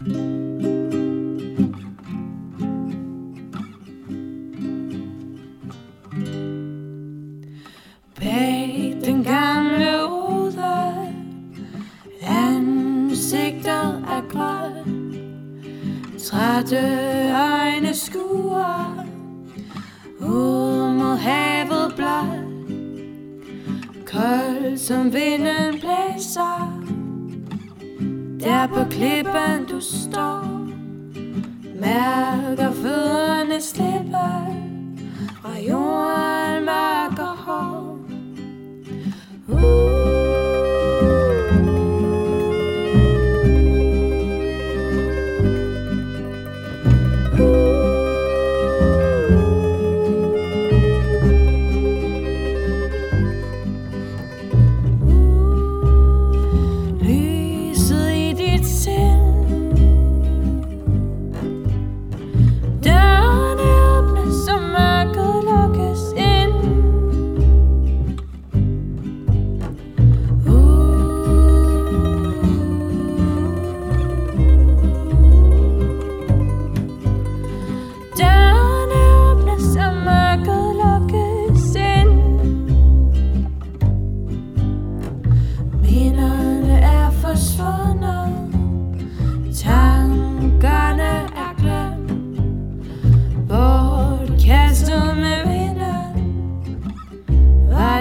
Bag den gamle rude Ansigtet er grøn. Trætte øjne skuer Ud mod havet blot. Kold som vinden blæser. Der på klippen du står. Mærker fødderne slip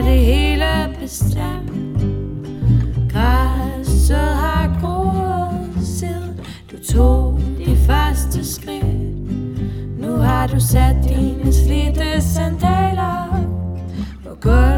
det hele bestemt. Græsset har groet siden Du tog de første skridt. Nu har du sat dine slidte sandaler På gulvet.